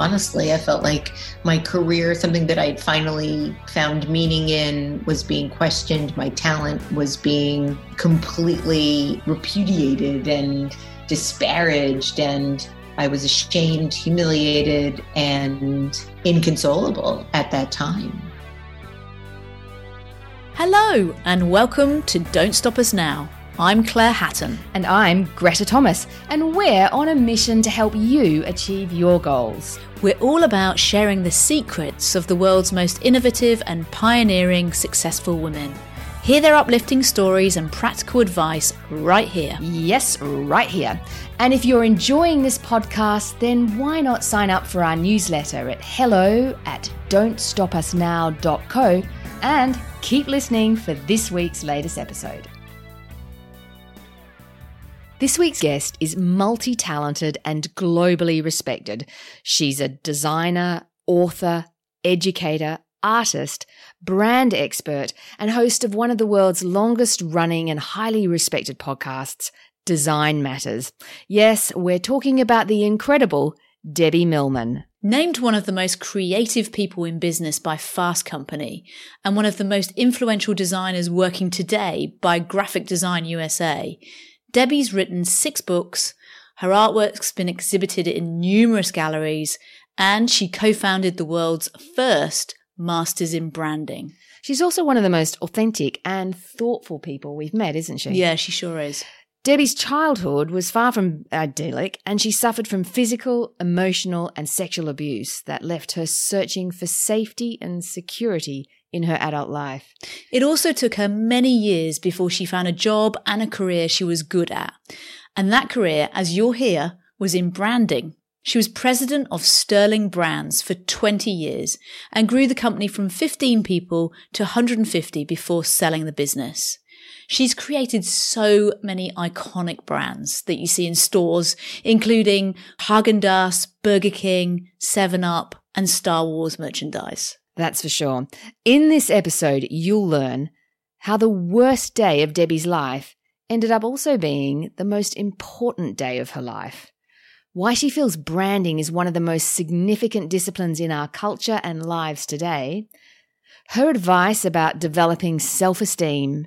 Honestly, I felt like my career, something that I'd finally found meaning in, was being questioned. My talent was being completely repudiated and disparaged. And I was ashamed, humiliated, and inconsolable at that time. Hello, and welcome to Don't Stop Us Now. I'm Claire Hatton. And I'm Greta Thomas, and we're on a mission to help you achieve your goals. We're all about sharing the secrets of the world's most innovative and pioneering successful women. Hear their uplifting stories and practical advice right here. Yes, right here. And if you're enjoying this podcast, then why not sign up for our newsletter at hello at don'tstopusnow.co and keep listening for this week's latest episode. This week's guest is multi talented and globally respected. She's a designer, author, educator, artist, brand expert, and host of one of the world's longest running and highly respected podcasts, Design Matters. Yes, we're talking about the incredible Debbie Millman. Named one of the most creative people in business by Fast Company and one of the most influential designers working today by Graphic Design USA, Debbie's written six books, her artwork's been exhibited in numerous galleries, and she co founded the world's first Masters in Branding. She's also one of the most authentic and thoughtful people we've met, isn't she? Yeah, she sure is. Debbie's childhood was far from idyllic, and she suffered from physical, emotional, and sexual abuse that left her searching for safety and security in her adult life. It also took her many years before she found a job and a career she was good at. And that career, as you'll hear, was in branding. She was president of Sterling Brands for 20 years and grew the company from 15 people to 150 before selling the business. She's created so many iconic brands that you see in stores, including Haagen-Dazs, Burger King, 7-Up, and Star Wars merchandise. That's for sure. In this episode, you'll learn how the worst day of Debbie's life ended up also being the most important day of her life. Why she feels branding is one of the most significant disciplines in our culture and lives today. Her advice about developing self esteem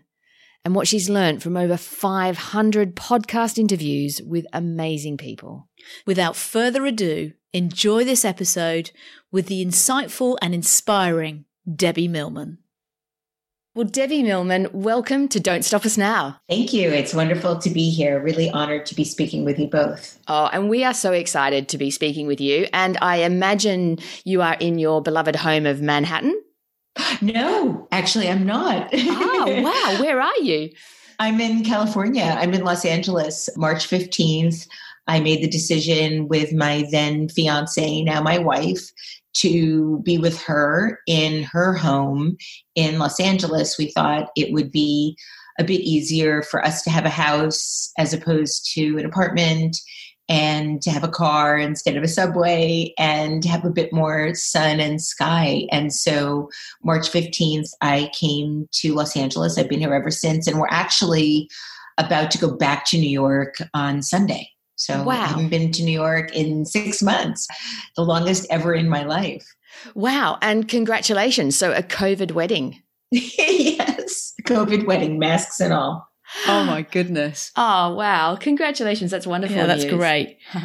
and what she's learned from over 500 podcast interviews with amazing people. Without further ado, enjoy this episode with the insightful and inspiring Debbie Millman. Well, Debbie Millman, welcome to Don't Stop Us Now. Thank you. It's wonderful to be here. Really honored to be speaking with you both. Oh, and we are so excited to be speaking with you. And I imagine you are in your beloved home of Manhattan. No, actually, I'm not. oh, wow. Where are you? I'm in California. I'm in Los Angeles, March 15th. I made the decision with my then fiance, now my wife, to be with her in her home in Los Angeles. We thought it would be a bit easier for us to have a house as opposed to an apartment and to have a car instead of a subway and have a bit more sun and sky. And so March 15th, I came to Los Angeles. I've been here ever since, and we're actually about to go back to New York on Sunday. So wow. I haven't been to New York in six months, the longest ever in my life. Wow. And congratulations. So a COVID wedding. yes, COVID wedding, masks and all. Oh my goodness. Oh, wow. Congratulations. That's wonderful. Yeah, that's news. great.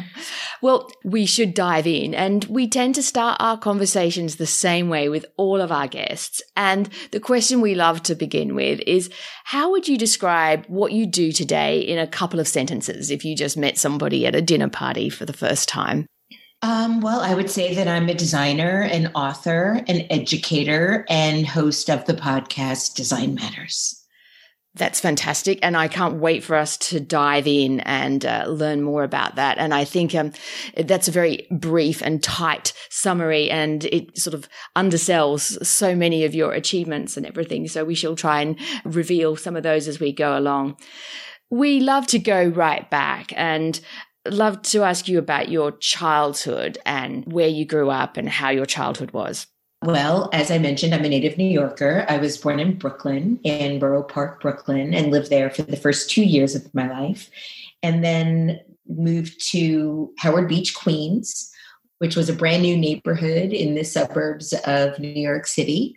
Well, we should dive in, and we tend to start our conversations the same way with all of our guests. And the question we love to begin with is How would you describe what you do today in a couple of sentences if you just met somebody at a dinner party for the first time? Um, well, I would say that I'm a designer, an author, an educator, and host of the podcast Design Matters. That's fantastic. And I can't wait for us to dive in and uh, learn more about that. And I think um, that's a very brief and tight summary, and it sort of undersells so many of your achievements and everything. So we shall try and reveal some of those as we go along. We love to go right back and love to ask you about your childhood and where you grew up and how your childhood was. Well, as I mentioned, I'm a native New Yorker. I was born in Brooklyn, in Borough Park, Brooklyn, and lived there for the first two years of my life. And then moved to Howard Beach, Queens, which was a brand new neighborhood in the suburbs of New York City.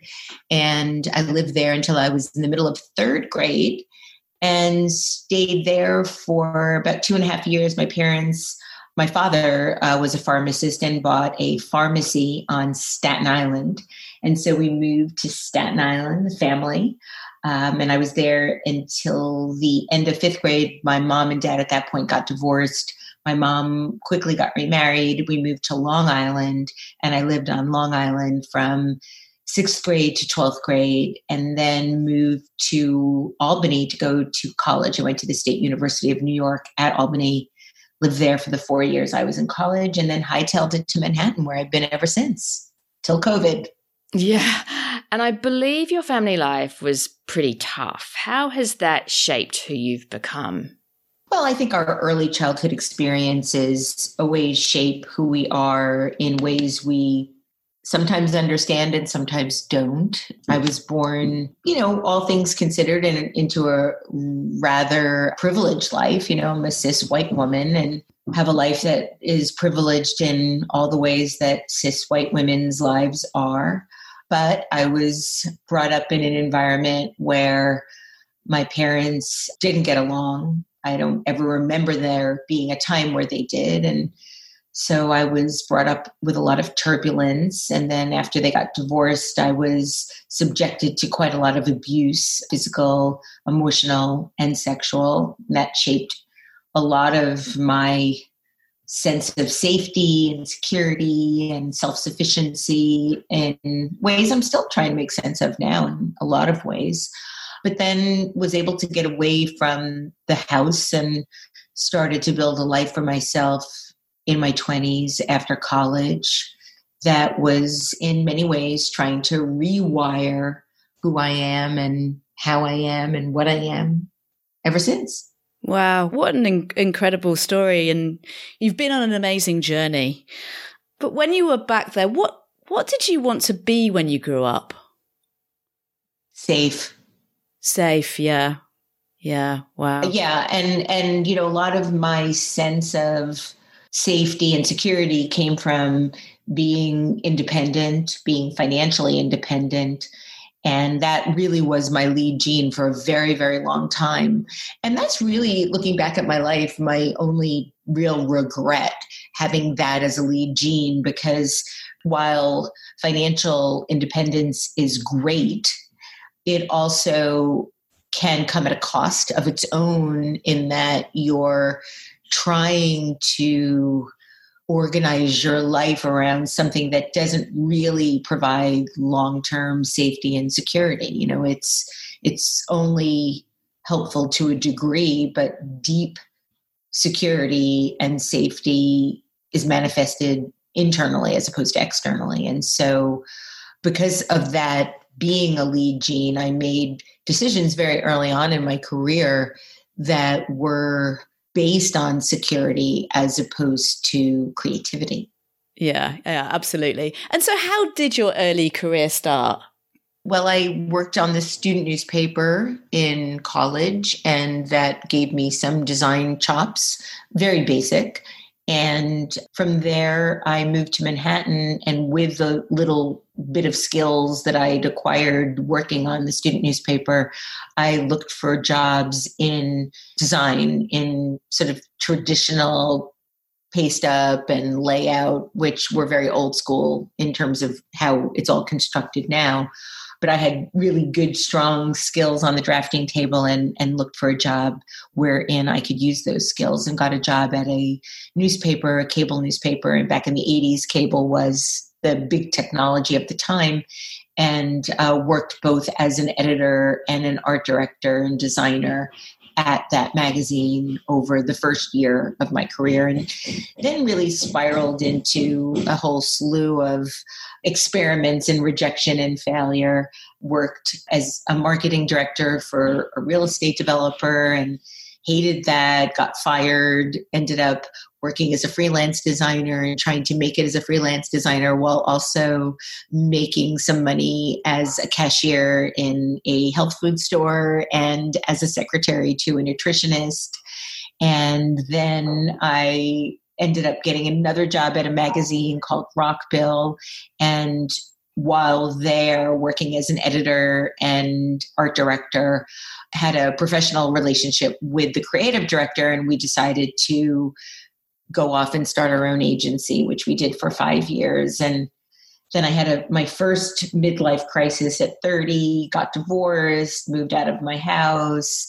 And I lived there until I was in the middle of third grade and stayed there for about two and a half years. My parents my father uh, was a pharmacist and bought a pharmacy on Staten Island. And so we moved to Staten Island, the family. Um, and I was there until the end of fifth grade. My mom and dad at that point got divorced. My mom quickly got remarried. We moved to Long Island, and I lived on Long Island from sixth grade to 12th grade, and then moved to Albany to go to college. I went to the State University of New York at Albany lived there for the four years I was in college, and then hightailed it to Manhattan, where I've been ever since till COVID. Yeah. And I believe your family life was pretty tough. How has that shaped who you've become? Well, I think our early childhood experiences always shape who we are in ways we sometimes understand and sometimes don't. I mm. was born, you know, all things considered, in, into a rather privileged life. You know, I'm a cis white woman and have a life that is privileged in all the ways that cis white women's lives are. But I was brought up in an environment where my parents didn't get along. I don't ever remember there being a time where they did. And so I was brought up with a lot of turbulence. And then after they got divorced, I was subjected to quite a lot of abuse physical, emotional, and sexual. And that shaped a lot of my sense of safety and security and self sufficiency in ways I'm still trying to make sense of now in a lot of ways. But then was able to get away from the house and started to build a life for myself in my 20s after college that was in many ways trying to rewire who I am and how I am and what I am ever since. Wow, what an in- incredible story and you've been on an amazing journey. But when you were back there, what what did you want to be when you grew up? Safe. Safe, yeah. Yeah, wow. Yeah, and and you know a lot of my sense of safety and security came from being independent, being financially independent. And that really was my lead gene for a very, very long time. And that's really, looking back at my life, my only real regret having that as a lead gene because while financial independence is great, it also can come at a cost of its own in that you're trying to organize your life around something that doesn't really provide long-term safety and security. You know it's it's only helpful to a degree but deep security and safety is manifested internally as opposed to externally. And so because of that being a lead gene i made decisions very early on in my career that were based on security as opposed to creativity. Yeah, yeah, absolutely. And so, how did your early career start? Well, I worked on the student newspaper in college, and that gave me some design chops, very basic. And from there, I moved to Manhattan. And with the little bit of skills that I'd acquired working on the student newspaper, I looked for jobs in design, in sort of traditional paste up and layout, which were very old school in terms of how it's all constructed now but I had really good, strong skills on the drafting table and, and looked for a job wherein I could use those skills and got a job at a newspaper, a cable newspaper. And back in the 80s, cable was the big technology of the time and uh, worked both as an editor and an art director and designer at that magazine over the first year of my career. And then really spiraled into a whole slew of experiments and rejection and failure. Worked as a marketing director for a real estate developer and hated that got fired ended up working as a freelance designer and trying to make it as a freelance designer while also making some money as a cashier in a health food store and as a secretary to a nutritionist. And then I ended up getting another job at a magazine called Rockbill and while there working as an editor and art director had a professional relationship with the creative director and we decided to go off and start our own agency, which we did for five years. And then I had a, my first midlife crisis at 30, got divorced, moved out of my house,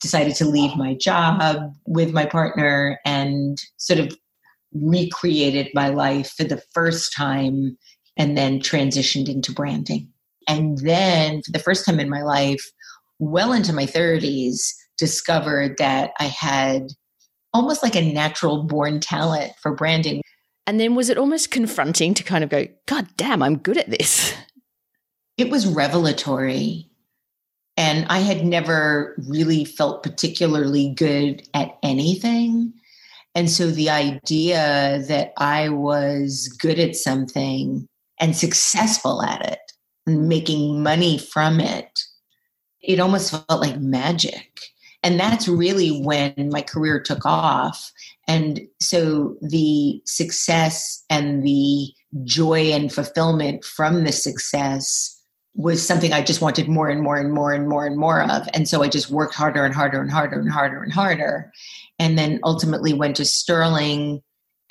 decided to leave my job with my partner, and sort of recreated my life for the first time and then transitioned into branding. And then, for the first time in my life, well into my 30s, discovered that I had almost like a natural born talent for branding. And then was it almost confronting to kind of go, God damn, I'm good at this? It was revelatory. And I had never really felt particularly good at anything. And so the idea that I was good at something and successful at it and making money from it, it almost felt like magic. And that's really when my career took off. And so the success and the joy and fulfillment from the success was something I just wanted more and more and more and more and more of. And so I just worked harder and harder and harder and harder and harder. And then ultimately went to Sterling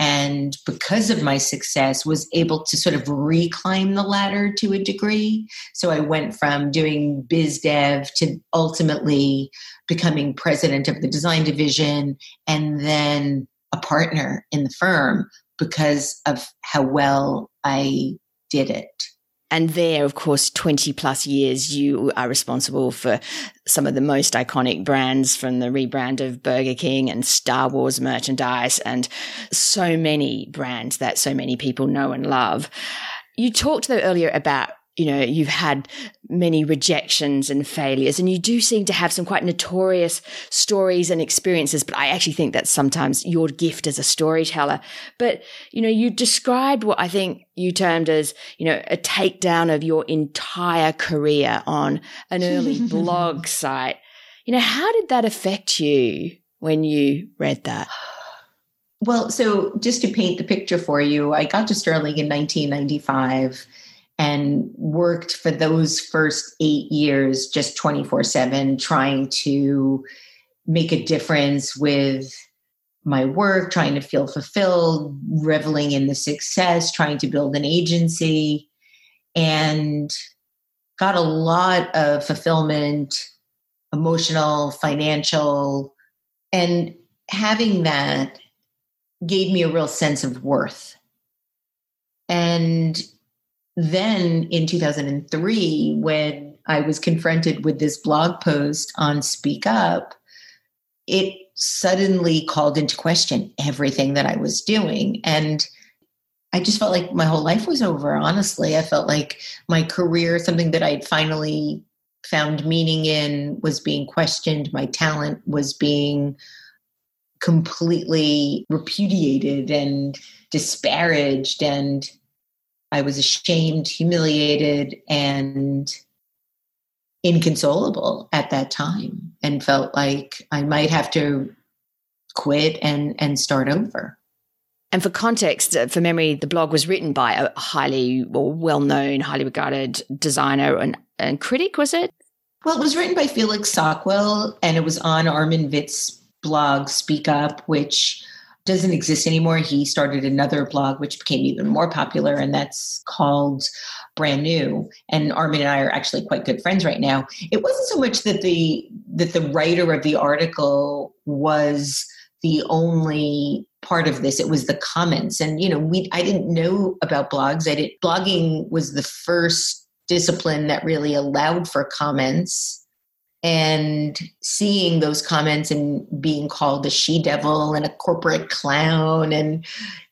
and because of my success was able to sort of reclimb the ladder to a degree. So i went from doing biz dev to ultimately becoming president of the design division and then a partner in the firm because of how well i did it and there, of course, 20 plus years, you are responsible for some of the most iconic brands from the rebrand of Burger King and Star Wars merchandise and so many brands that so many people know and love. You talked though earlier about you know, you've had many rejections and failures, and you do seem to have some quite notorious stories and experiences. But I actually think that's sometimes your gift as a storyteller. But, you know, you described what I think you termed as, you know, a takedown of your entire career on an early blog site. You know, how did that affect you when you read that? Well, so just to paint the picture for you, I got to Sterling in 1995 and worked for those first eight years just 24 7 trying to make a difference with my work trying to feel fulfilled reveling in the success trying to build an agency and got a lot of fulfillment emotional financial and having that gave me a real sense of worth. And then in 2003, when I was confronted with this blog post on Speak Up, it suddenly called into question everything that I was doing. And I just felt like my whole life was over, honestly. I felt like my career, something that I'd finally found meaning in, was being questioned. My talent was being completely repudiated and disparaged. And I was ashamed, humiliated, and inconsolable at that time and felt like I might have to quit and and start over. And for context, uh, for memory, the blog was written by a highly or well known, highly regarded designer and, and critic, was it? Well, it was written by Felix Sockwell and it was on Armin Vit's blog, Speak Up, which doesn't exist anymore. He started another blog which became even more popular, and that's called Brand New. And Armin and I are actually quite good friends right now. It wasn't so much that the that the writer of the article was the only part of this it was the comments and you know we i didn't know about blogs i did blogging was the first discipline that really allowed for comments and seeing those comments and being called a she devil and a corporate clown and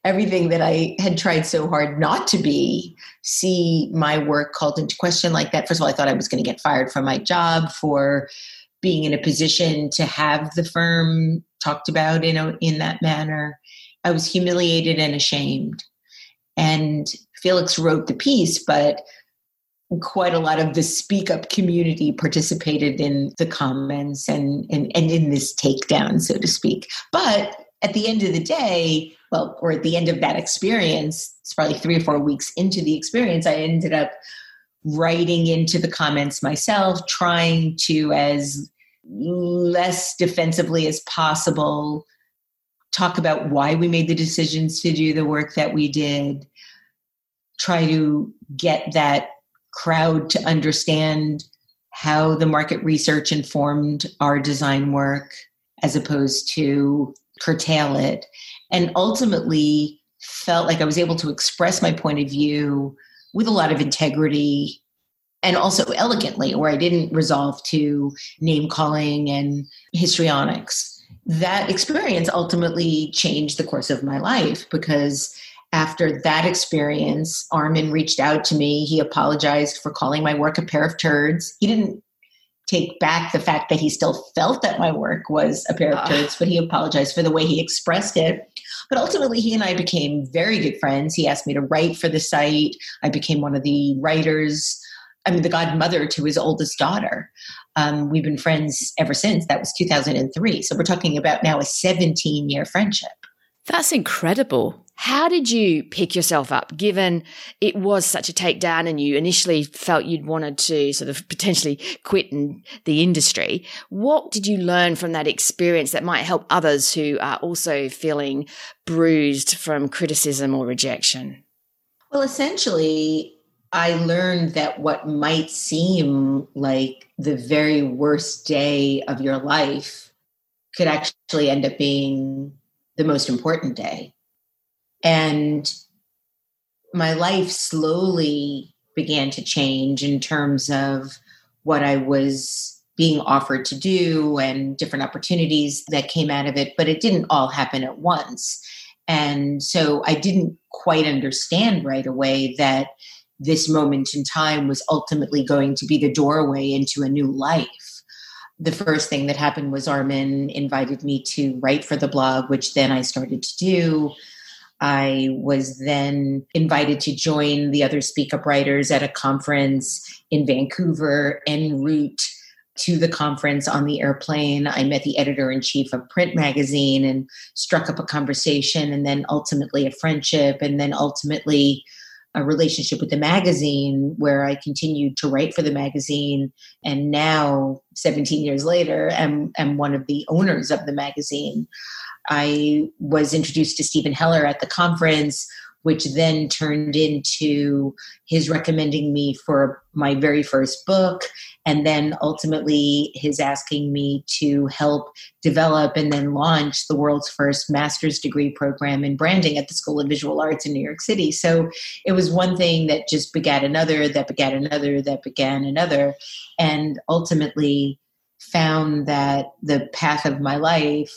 everything that I had tried so hard not to be, see my work called into question like that. First of all, I thought I was going to get fired from my job for being in a position to have the firm talked about in a, in that manner. I was humiliated and ashamed. And Felix wrote the piece, but quite a lot of the speak up community participated in the comments and, and, and in this takedown, so to speak. But at the end of the day, well, or at the end of that experience, it's probably three or four weeks into the experience, I ended up writing into the comments myself, trying to, as less defensively as possible, talk about why we made the decisions to do the work that we did, try to get that crowd to understand how the market research informed our design work as opposed to curtail it. And ultimately felt like i was able to express my point of view with a lot of integrity and also elegantly where i didn't resolve to name calling and histrionics. That experience ultimately changed the course of my life because after that experience, Armin reached out to me. He apologized for calling my work a pair of turds. He didn't take back the fact that he still felt that my work was a pair of ah. turds, but he apologized for the way he expressed it. But ultimately, he and I became very good friends. He asked me to write for the site. I became one of the writers, I mean, the godmother to his oldest daughter. Um, we've been friends ever since. That was 2003. So we're talking about now a 17 year friendship. That's incredible. How did you pick yourself up given it was such a takedown and you initially felt you'd wanted to sort of potentially quit in the industry? What did you learn from that experience that might help others who are also feeling bruised from criticism or rejection? Well, essentially, I learned that what might seem like the very worst day of your life could actually end up being the most important day and my life slowly began to change in terms of what I was being offered to do and different opportunities that came out of it, but it didn't all happen at once. And so I didn't quite understand right away that this moment in time was ultimately going to be the doorway into a new life. The first thing that happened was Armin invited me to write for the blog, which then I started to do. I was then invited to join the other Speak Up writers at a conference in Vancouver en route to the conference on the airplane. I met the editor in chief of Print Magazine and struck up a conversation, and then ultimately a friendship, and then ultimately a relationship with the magazine where I continued to write for the magazine. And now, 17 years later, am, am one of the owners of the magazine. I was introduced to Steven Heller at the conference, which then turned into his recommending me for my very first book, and then ultimately his asking me to help develop and then launch the world's first master's degree program in branding at the School of Visual Arts in New York City. So it was one thing that just begat another, that begat another, that began another, and ultimately found that the path of my life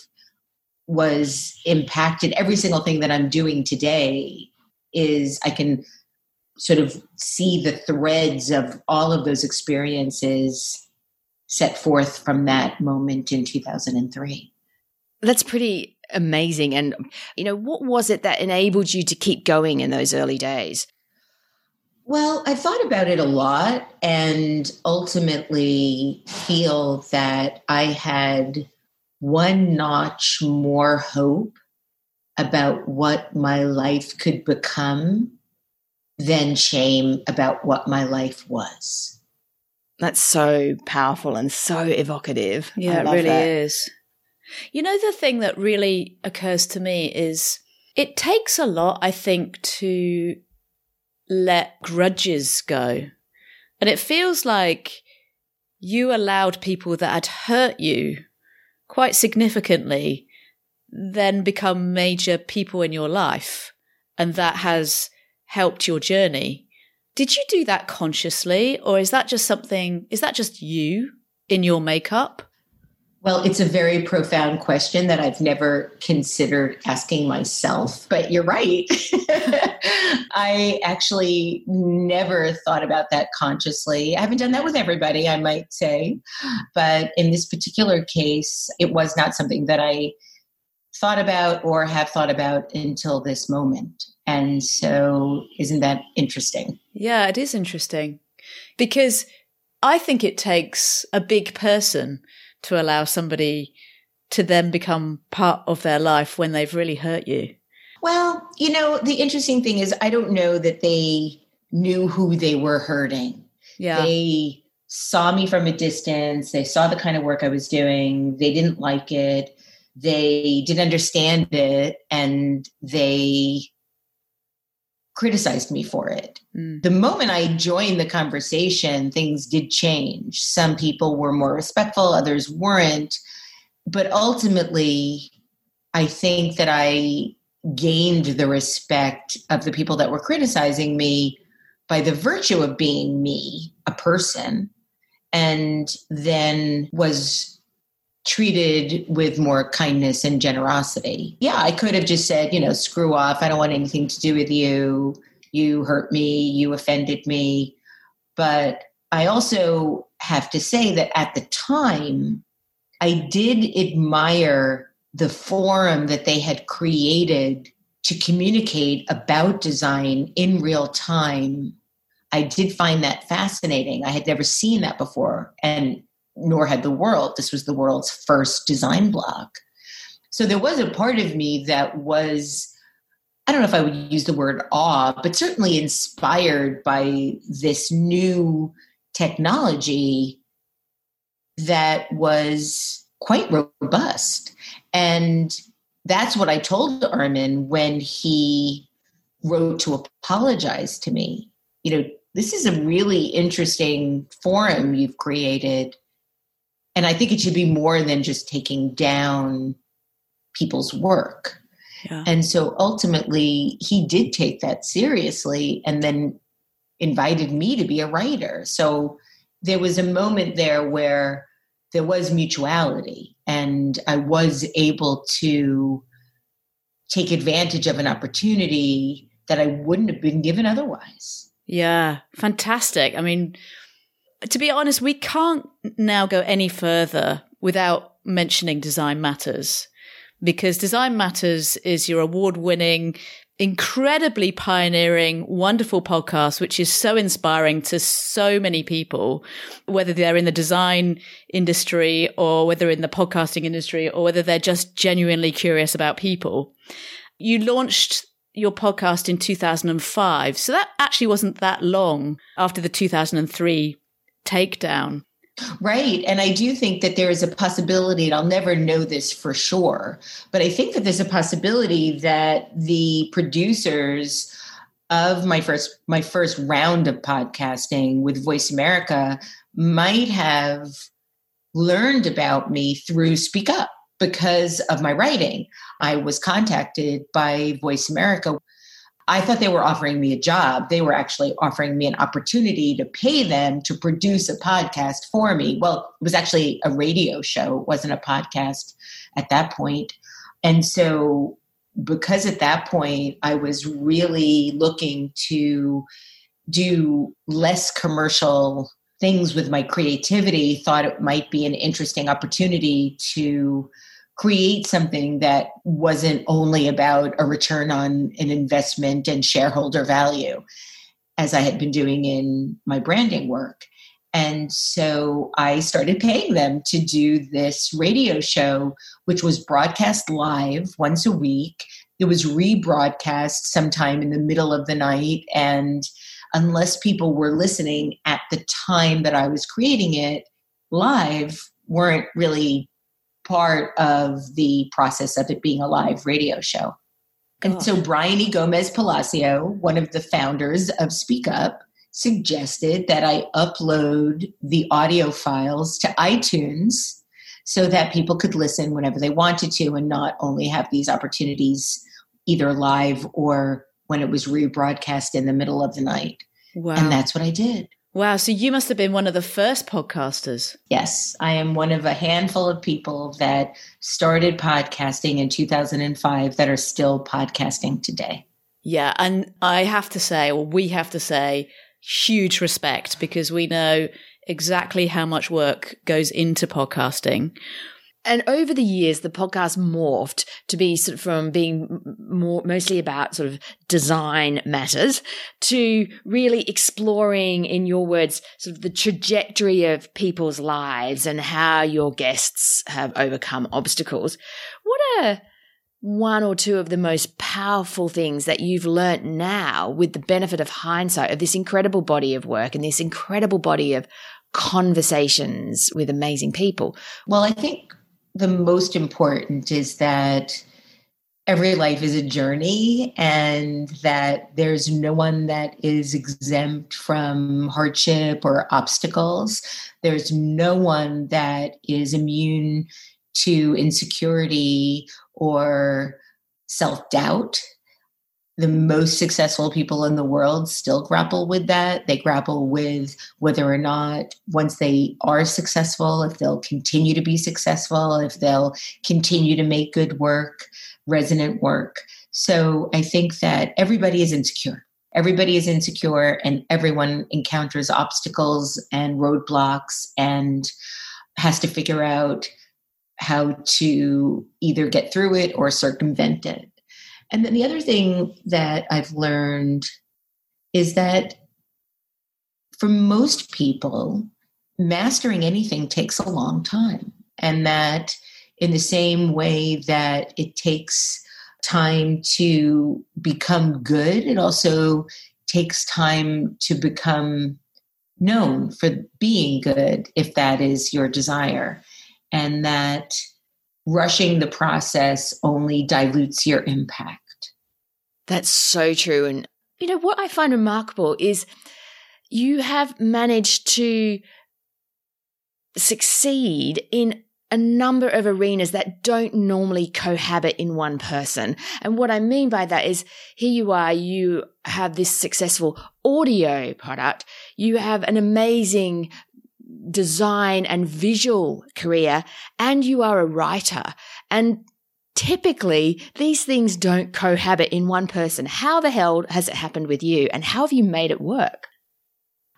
was impacted every single thing that i'm doing today is i can sort of see the threads of all of those experiences set forth from that moment in 2003 that's pretty amazing. And you know what was it that enabled you to keep going in those early days? Well, I've thought about it a lot and ultimately feel that I had one notch more hope about what my life could become than shame about what my life was. That's so powerful and so evocative. Yeah, it really that. is. You know, the thing that really occurs to me is it takes a lot, I think, to let grudges go. And it feels like you allowed people that had hurt you quite significantly then become major people in your life. And that has helped your journey. Did you do that consciously, or is that just something, is that just you in your makeup? Well, it's a very profound question that I've never considered asking myself, but you're right. I actually never thought about that consciously. I haven't done that with everybody, I might say. But in this particular case, it was not something that I thought about or have thought about until this moment. And so, isn't that interesting? Yeah, it is interesting because I think it takes a big person to allow somebody to then become part of their life when they've really hurt you? Well, you know, the interesting thing is, I don't know that they knew who they were hurting. Yeah. They saw me from a distance, they saw the kind of work I was doing, they didn't like it, they didn't understand it, and they criticized me for it. Mm. The moment I joined the conversation, things did change. Some people were more respectful, others weren't. But ultimately, I think that I gained the respect of the people that were criticizing me by the virtue of being me, a person, and then was treated with more kindness and generosity. Yeah, I could have just said, you know, screw off. I don't want anything to do with you. You hurt me. You offended me. But I also have to say that at the time, I did admire the forum that they had created to communicate about design in real time. I did find that fascinating. I had never seen that before. And nor had the world. This was the world's first design blog. So there was a part of me that was, I don't know if I would use the word awe, but certainly inspired by this new technology that was quite robust. And that's what I told Armin when he wrote to apologize to me. You know, this is a really interesting forum you've created and I think it should be more than just taking down people's work. Yeah. And so ultimately, he did take that seriously and then invited me to be a writer. So there was a moment there where there was mutuality, and I was able to take advantage of an opportunity that I wouldn't have been given otherwise. Yeah, fantastic. I mean, to be honest, we can't now go any further without mentioning Design Matters because Design Matters is your award winning, incredibly pioneering, wonderful podcast, which is so inspiring to so many people, whether they're in the design industry or whether in the podcasting industry or whether they're just genuinely curious about people. You launched your podcast in 2005. So that actually wasn't that long after the 2003 takedown. Right. And I do think that there is a possibility, and I'll never know this for sure, but I think that there's a possibility that the producers of my first my first round of podcasting with Voice America might have learned about me through Speak Up because of my writing. I was contacted by Voice America I thought they were offering me a job. They were actually offering me an opportunity to pay them to produce a podcast for me. Well, it was actually a radio show, it wasn't a podcast at that point. And so, because at that point I was really looking to do less commercial things with my creativity, thought it might be an interesting opportunity to create something that wasn't only about a return on an investment and shareholder value, as I had been doing in my branding work. And so I started paying them to do this radio show, which was broadcast live once a week. it was rebroadcast sometime in the middle of the night. And unless people were listening at the time that I was creating it live, weren't really part of the process of it being a live radio show. And so Brian E. Gomez Palacio, one of the founders of Speak Up, suggested that I upload the audio files to iTunes so that people could listen whenever they wanted to and not only have these opportunities either live or when it was rebroadcast in the middle of the night. Wow. And that's what I did. Wow. So you must have been one of the first podcasters. Yes. I am one of a handful of people that started podcasting in 2005 that are still podcasting today. Yeah. And I have to say, or we have to say, huge respect because we know exactly how much work goes into podcasting. And over the years, the podcast morphed to be sort of from being more mostly about sort of design matters to really exploring, in your words, sort of the trajectory of people's lives and how your guests have overcome obstacles. What are one or two of the most powerful things that you've learnt now with the benefit of hindsight of this incredible body of work and this incredible body of conversations with amazing people? Well, I think the most important is that every life is a journey and that there's no one that is exempt from hardship or obstacles. There's no one that is immune to insecurity or self doubt the most successful people in the world still grapple with that. They grapple with whether or not, once they are successful, if they'll continue to be successful, if they'll continue to make good work, resonant work. So I think that everybody is insecure. Everybody is insecure, and everyone encounters obstacles and roadblocks and has to figure out how to either get through it or circumvent it. And then the other thing that I've learned is that for most people, mastering anything takes a long time. And that in the same way that it takes time to become good, it also takes time to become known for being good, if that is your desire. And that rushing the process only dilutes your impact. That's so true. And, you know, what I find remarkable is you have managed to succeed in a number of arenas that don't normally cohabit in one person. And what I mean by that is here you are, you have this successful audio product, you have an amazing design and visual career, and you are a writer. And typically these things don't cohabit in one person. How the hell has it happened with you and how have you made it work?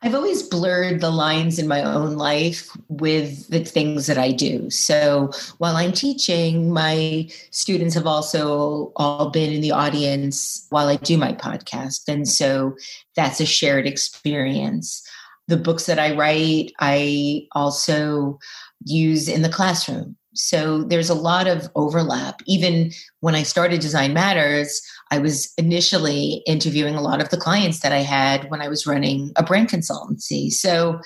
I've always blurred the lines in my own life with the things that I do. So while I'm teaching, my students have also all been in the audience while I do my podcast. And so that's a shared experience. The books that I write, I also use in the classroom. So there's a lot of overlap. Even when I started Design Matters, I was initially interviewing a lot of the clients that I had when I was running a brand consultancy. So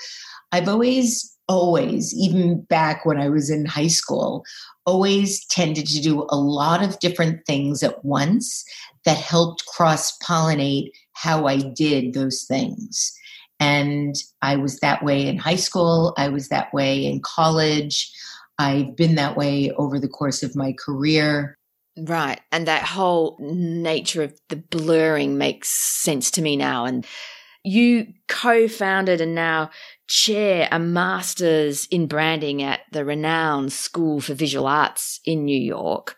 I've always, always, even back when I was in high school, always tended to do a lot of different things at once that helped cross pollinate how I did those things. And I was that way in high school, I was that way in college. I've been that way over the course of my career. Right. And that whole nature of the blurring makes sense to me now. And you co founded and now chair a master's in branding at the renowned School for Visual Arts in New York.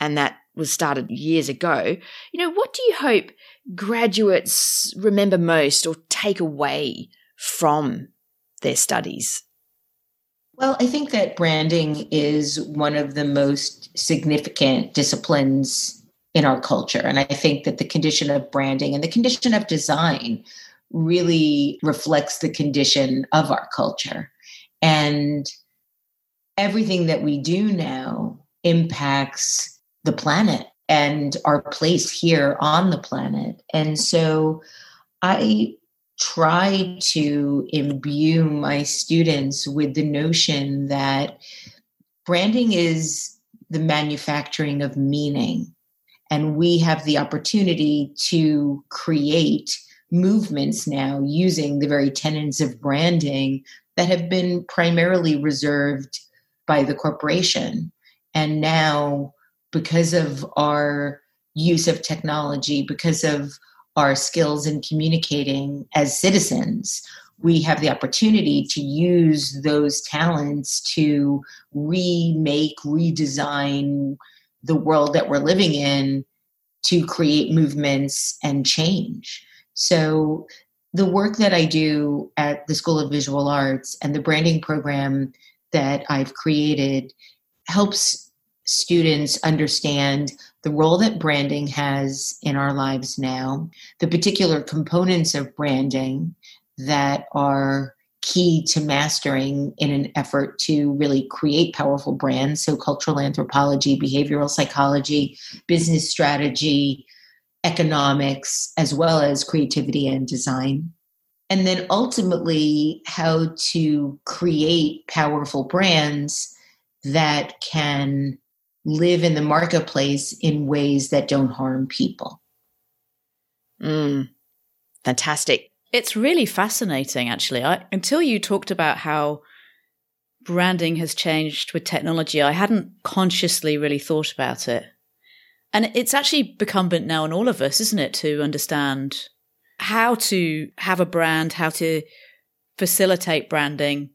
And that was started years ago. You know, what do you hope graduates remember most or take away from their studies? Well, I think that branding is one of the most significant disciplines in our culture. And I think that the condition of branding and the condition of design really reflects the condition of our culture. And everything that we do now impacts the planet and our place here on the planet. And so I try to imbue my students with the notion that branding is the manufacturing of meaning. And we have the opportunity to create movements now using the very tenets of branding that have been primarily reserved by the corporation. And now, because of our use of technology, because of our skills in communicating as citizens, we have the opportunity to use those talents to remake, redesign the world that we're living in to create movements and change. So, the work that I do at the School of Visual Arts and the branding program that I've created helps students understand the role that branding has in our lives now, the particular components of branding that are key to mastering in an effort to really create powerful brands. So, cultural anthropology, behavioral psychology, business strategy, economics, as well as creativity and design. And then ultimately, how to create powerful brands that can live in the marketplace in ways that don't harm people. Mm, fantastic. It's really fascinating, actually. I, until you talked about how branding has changed with technology, I hadn't consciously really thought about it. And it's actually incumbent now on all of us, isn't it, to understand how to have a brand, how to facilitate branding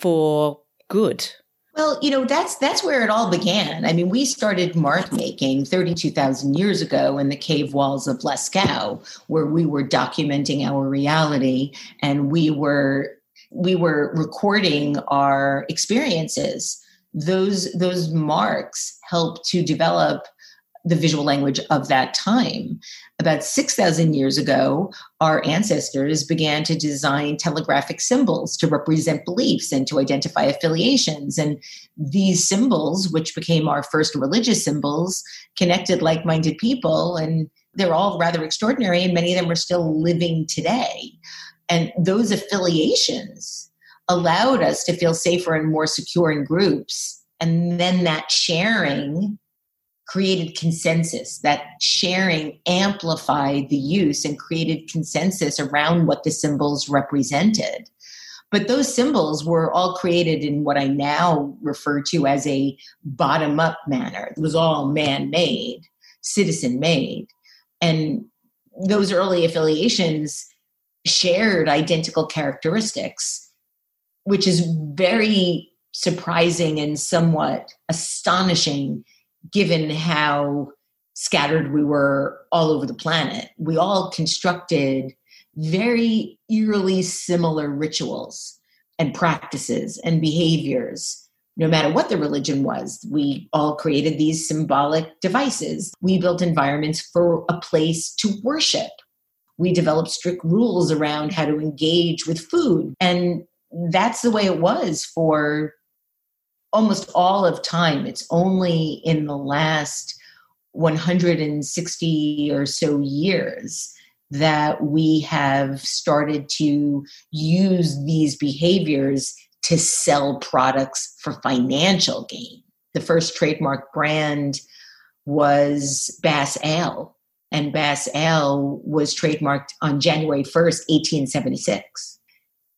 for good well, you know, that's that's where it all began. I mean, we started mark making 32,000 years ago in the cave walls of Lascaux, where we were documenting our reality and we were we were recording our experiences. Those those marks help to develop the visual language of that time. About 6,000 years ago, our ancestors began to design telegraphic symbols to represent beliefs and to identify affiliations. And these symbols, which became our first religious symbols, connected like minded people. And they're all rather extraordinary, and many of them are still living today. And those affiliations allowed us to feel safer and more secure in groups. And then that sharing created consensus. That sharing amplified the use and created consensus around what the symbols represented. But those symbols were all created in what I now refer to as a bottom up manner. It was all man made, citizen made. And those early affiliations shared identical characteristics, which is very surprising and somewhat astonishing given how scattered we were all over the planet. We all constructed very eerily similar rituals and practices and behaviors. No matter what the religion was, we all created these symbolic devices. We built environments for a place to worship. We developed strict rules around how to engage with food. And that's the way it was for almost all of time. It's only in the last 160 or so years that we have started to use these behaviors to sell products for financial gain. The first trademark brand was Bass Ale, and Bass Ale was trademarked on January 1st, 1876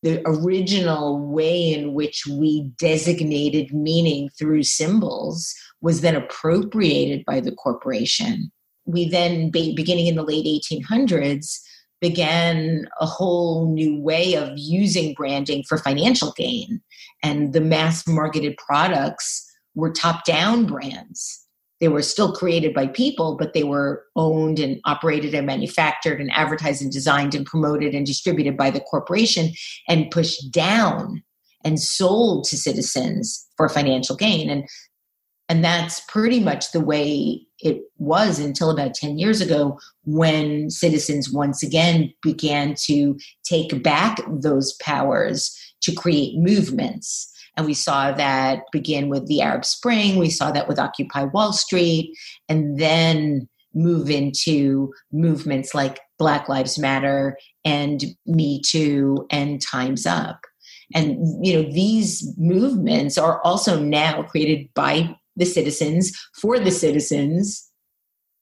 the original way in which we designated meaning through symbols was then appropriated by the corporation. We then, beginning in the late 1800s, began a whole new way of using branding for financial gain. And the mass marketed products were top down brands they were still created by people, but they were owned and operated and manufactured and advertised and designed and promoted and distributed by the corporation and pushed down and sold to citizens for financial gain. And and that's pretty much the way it was until about 10 years ago when citizens once again began to take back those powers to create movements. And we saw that begin with the Arab Spring, we saw that with Occupy Wall Street, and then move into movements like Black Lives Matter and Me Too and Time's Up. And you know, these movements are also now created by the citizens for the citizens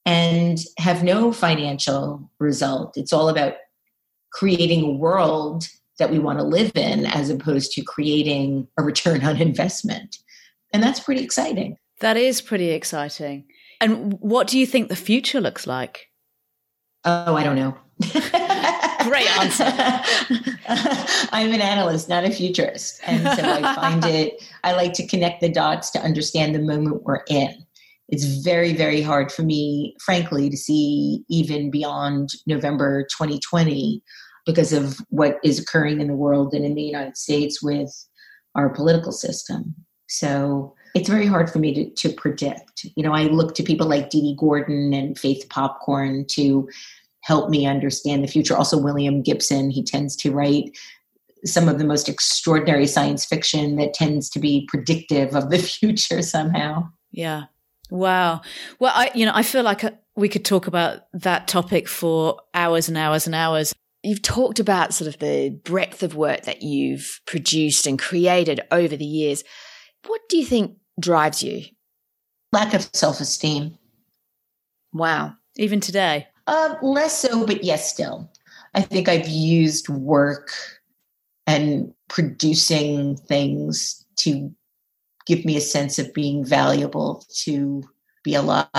and have no financial result. It's all about creating a world that we want to live in as opposed to creating a return on investment. And that's pretty exciting. That is pretty exciting. And what do you think the future looks like? Oh, I don't know. Great answer. I'm an analyst, not a futurist. And so I find it, I like to connect the dots to understand the moment we're in. It's very, very hard for me, frankly, to see even beyond November 2020 because of what is occurring in the world and in the United States with our political system. So it's very hard for me to, to predict. You know, I look to people like Dee Dee Gordon and Faith Popcorn to help me understand the future. Also, William Gibson, he tends to write some of the most extraordinary science fiction that tends to be predictive of the future somehow. Yeah. Wow. Well, I, you know, I feel like uh, we could talk about that topic for hours and hours and hours. You've talked about sort of the breadth of work that you've produced and created over the years. What do you think drives you? Lack of self esteem. Wow. Even today? Uh, less so, but yes, still. I think I've used work and producing things to give me a sense of being valuable, to be alive,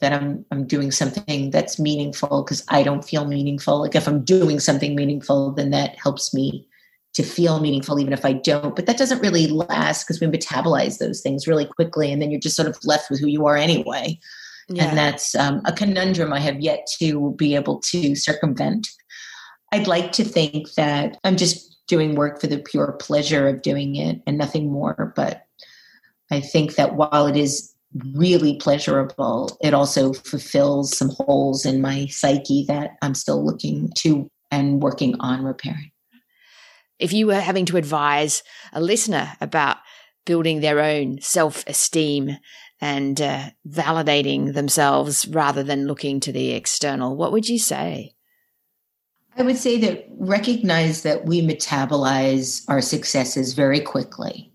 that I'm I'm doing something that's meaningful because I don't feel meaningful. Like if I'm doing something meaningful, then that helps me to feel meaningful even if I don't. But that doesn't really last because we metabolize those things really quickly and then you're just sort of left with who you are anyway. Yeah. And that's um, a conundrum I have yet to be able to circumvent. I'd like to think that I'm just doing work for the pure pleasure of doing it and nothing more. But I think that while it is really pleasurable, it also fulfills some holes in my psyche that I'm still looking to and working on repairing. If you were having to advise a listener about building their own self esteem and uh, validating themselves rather than looking to the external, what would you say? I would say that recognize that we metabolize our successes very quickly.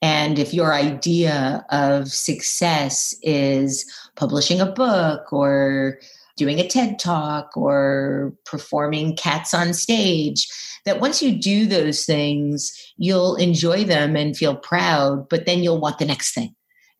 And if your idea of success is publishing a book or doing a TED talk or performing cats on stage, that once you do those things, you'll enjoy them and feel proud, but then you'll want the next thing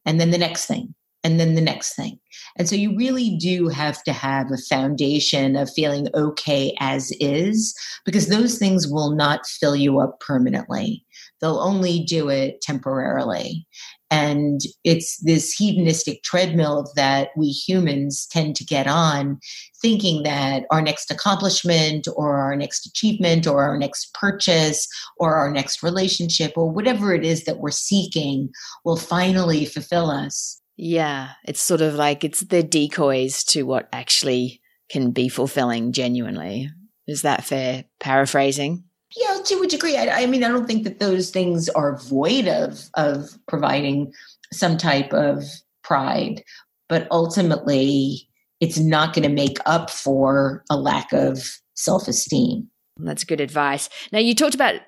and then the next thing and then the next thing. And so you really do have to have a foundation of feeling okay as is, because those things will not fill you up permanently. They'll only do it temporarily. And it's this hedonistic treadmill that we humans tend to get on, thinking that our next accomplishment or our next achievement or our next purchase or our next relationship or whatever it is that we're seeking will finally fulfill us. Yeah, it's sort of like it's the decoys to what actually can be fulfilling genuinely. Is that fair paraphrasing? Yeah, to a degree. I, I, mean, I don't think that those things are void of of providing some type of pride, but ultimately, it's not going to make up for a lack of self esteem. That's good advice. Now, you talked about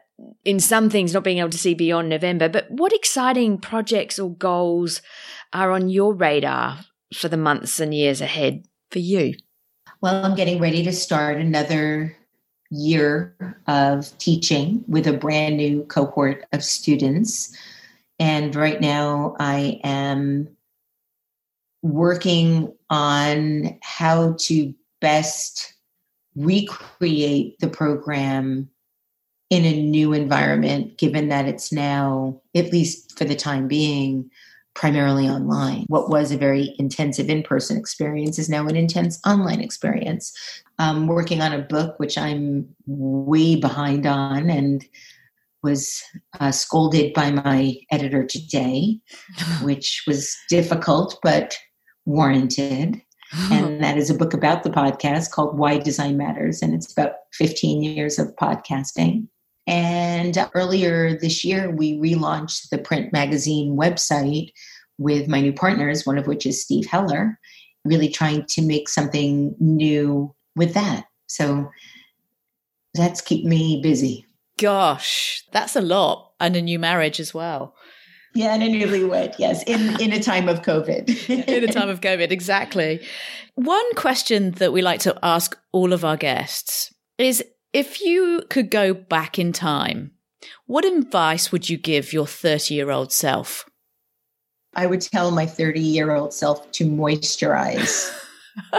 in some things not being able to see beyond November, but what exciting projects or goals are on your radar for the months and years ahead for you? Well, I'm getting ready to start another year of teaching with a brand new cohort of students. And right now I am working on how to best recreate the program in a new environment, given that it's now, at least for the time being, primarily online. What was a very intensive in person experience is now an intense online experience. I'm working on a book which I'm way behind on and was uh, scolded by my editor today, which was difficult but warranted. and that is a book about the podcast called Why Design Matters. And it's about 15 years of podcasting. And earlier this year, we relaunched the print magazine website with my new partners, one of which is Steve Heller, really trying to make something new with that. So that's keep me busy. Gosh, that's a lot. And a new marriage as well. Yeah, and a newlywed, yes, in, in a time of COVID. in a time of COVID, exactly. One question that we like to ask all of our guests is if you could go back in time, what advice would you give your 30 year old self? I would tell my 30 year old self to moisturize.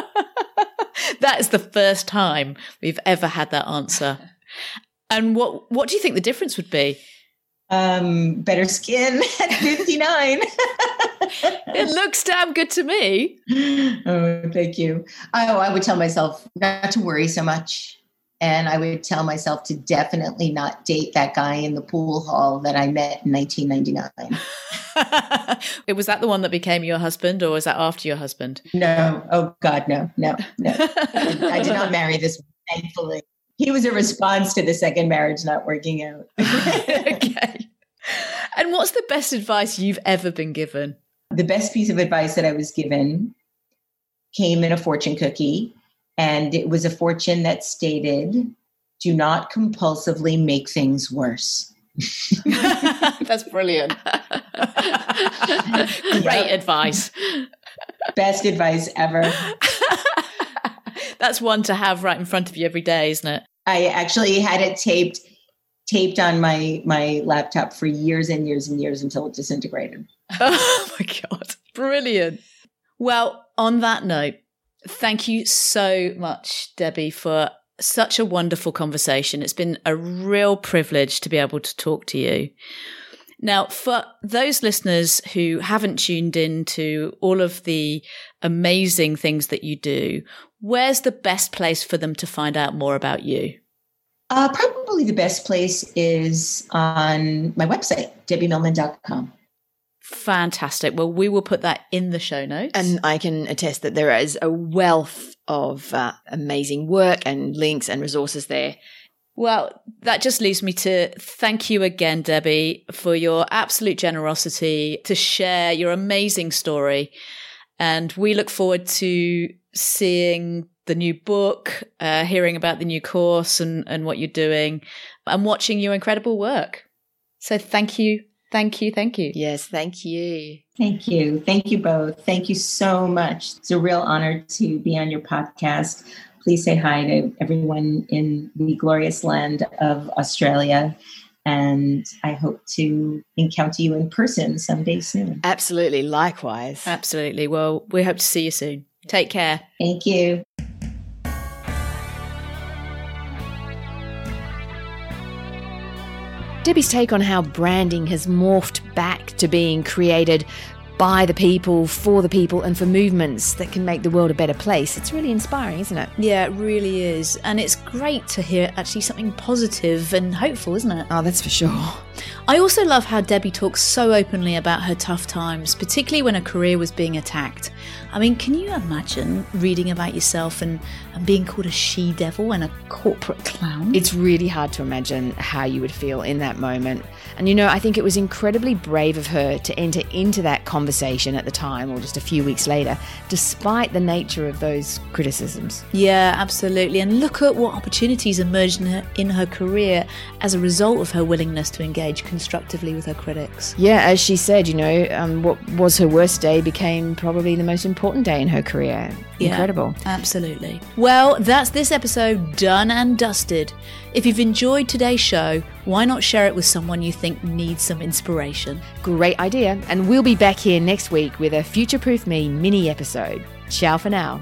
that is the first time we've ever had that answer. And what what do you think the difference would be? Um, better skin at 59. it looks damn good to me. Oh, thank you. Oh, I would tell myself not to worry so much. And I would tell myself to definitely not date that guy in the pool hall that I met in 1999. was that the one that became your husband, or was that after your husband? No. Oh, God, no, no, no. I did not marry this, one, thankfully. He was a response to the second marriage not working out. okay. And what's the best advice you've ever been given? The best piece of advice that I was given came in a fortune cookie and it was a fortune that stated, do not compulsively make things worse. That's brilliant. Great advice. Best advice ever. That's one to have right in front of you every day, isn't it? I actually had it taped taped on my my laptop for years and years and years until it disintegrated. Oh my god. Brilliant. Well, on that note, Thank you so much, Debbie, for such a wonderful conversation. It's been a real privilege to be able to talk to you. Now, for those listeners who haven't tuned in to all of the amazing things that you do, where's the best place for them to find out more about you? Uh, probably the best place is on my website, debbiemillman.com. Fantastic. Well, we will put that in the show notes. And I can attest that there is a wealth of uh, amazing work and links and resources there. Well, that just leaves me to thank you again, Debbie, for your absolute generosity to share your amazing story. And we look forward to seeing the new book, uh, hearing about the new course and, and what you're doing, and watching your incredible work. So thank you Thank you. Thank you. Yes, thank you. Thank you. Thank you both. Thank you so much. It's a real honor to be on your podcast. Please say hi to everyone in the glorious land of Australia. And I hope to encounter you in person someday soon. Absolutely. Likewise. Absolutely. Well, we hope to see you soon. Take care. Thank you. Debbie's take on how branding has morphed back to being created by the people, for the people, and for movements that can make the world a better place. It's really inspiring, isn't it? Yeah, it really is. And it's great to hear actually something positive and hopeful, isn't it? Oh, that's for sure. I also love how Debbie talks so openly about her tough times, particularly when her career was being attacked. I mean, can you imagine reading about yourself and, and being called a she devil and a corporate clown? It's really hard to imagine how you would feel in that moment. And you know, I think it was incredibly brave of her to enter into that conversation at the time or just a few weeks later, despite the nature of those criticisms. Yeah, absolutely. And look at what opportunities emerged in her, in her career as a result of her willingness to engage constructively with her critics. Yeah, as she said, you know, um, what was her worst day became probably the most important important day in her career. Incredible. Yeah, absolutely. Well, that's this episode done and dusted. If you've enjoyed today's show, why not share it with someone you think needs some inspiration? Great idea. And we'll be back here next week with a Future Proof Me mini episode. Ciao for now.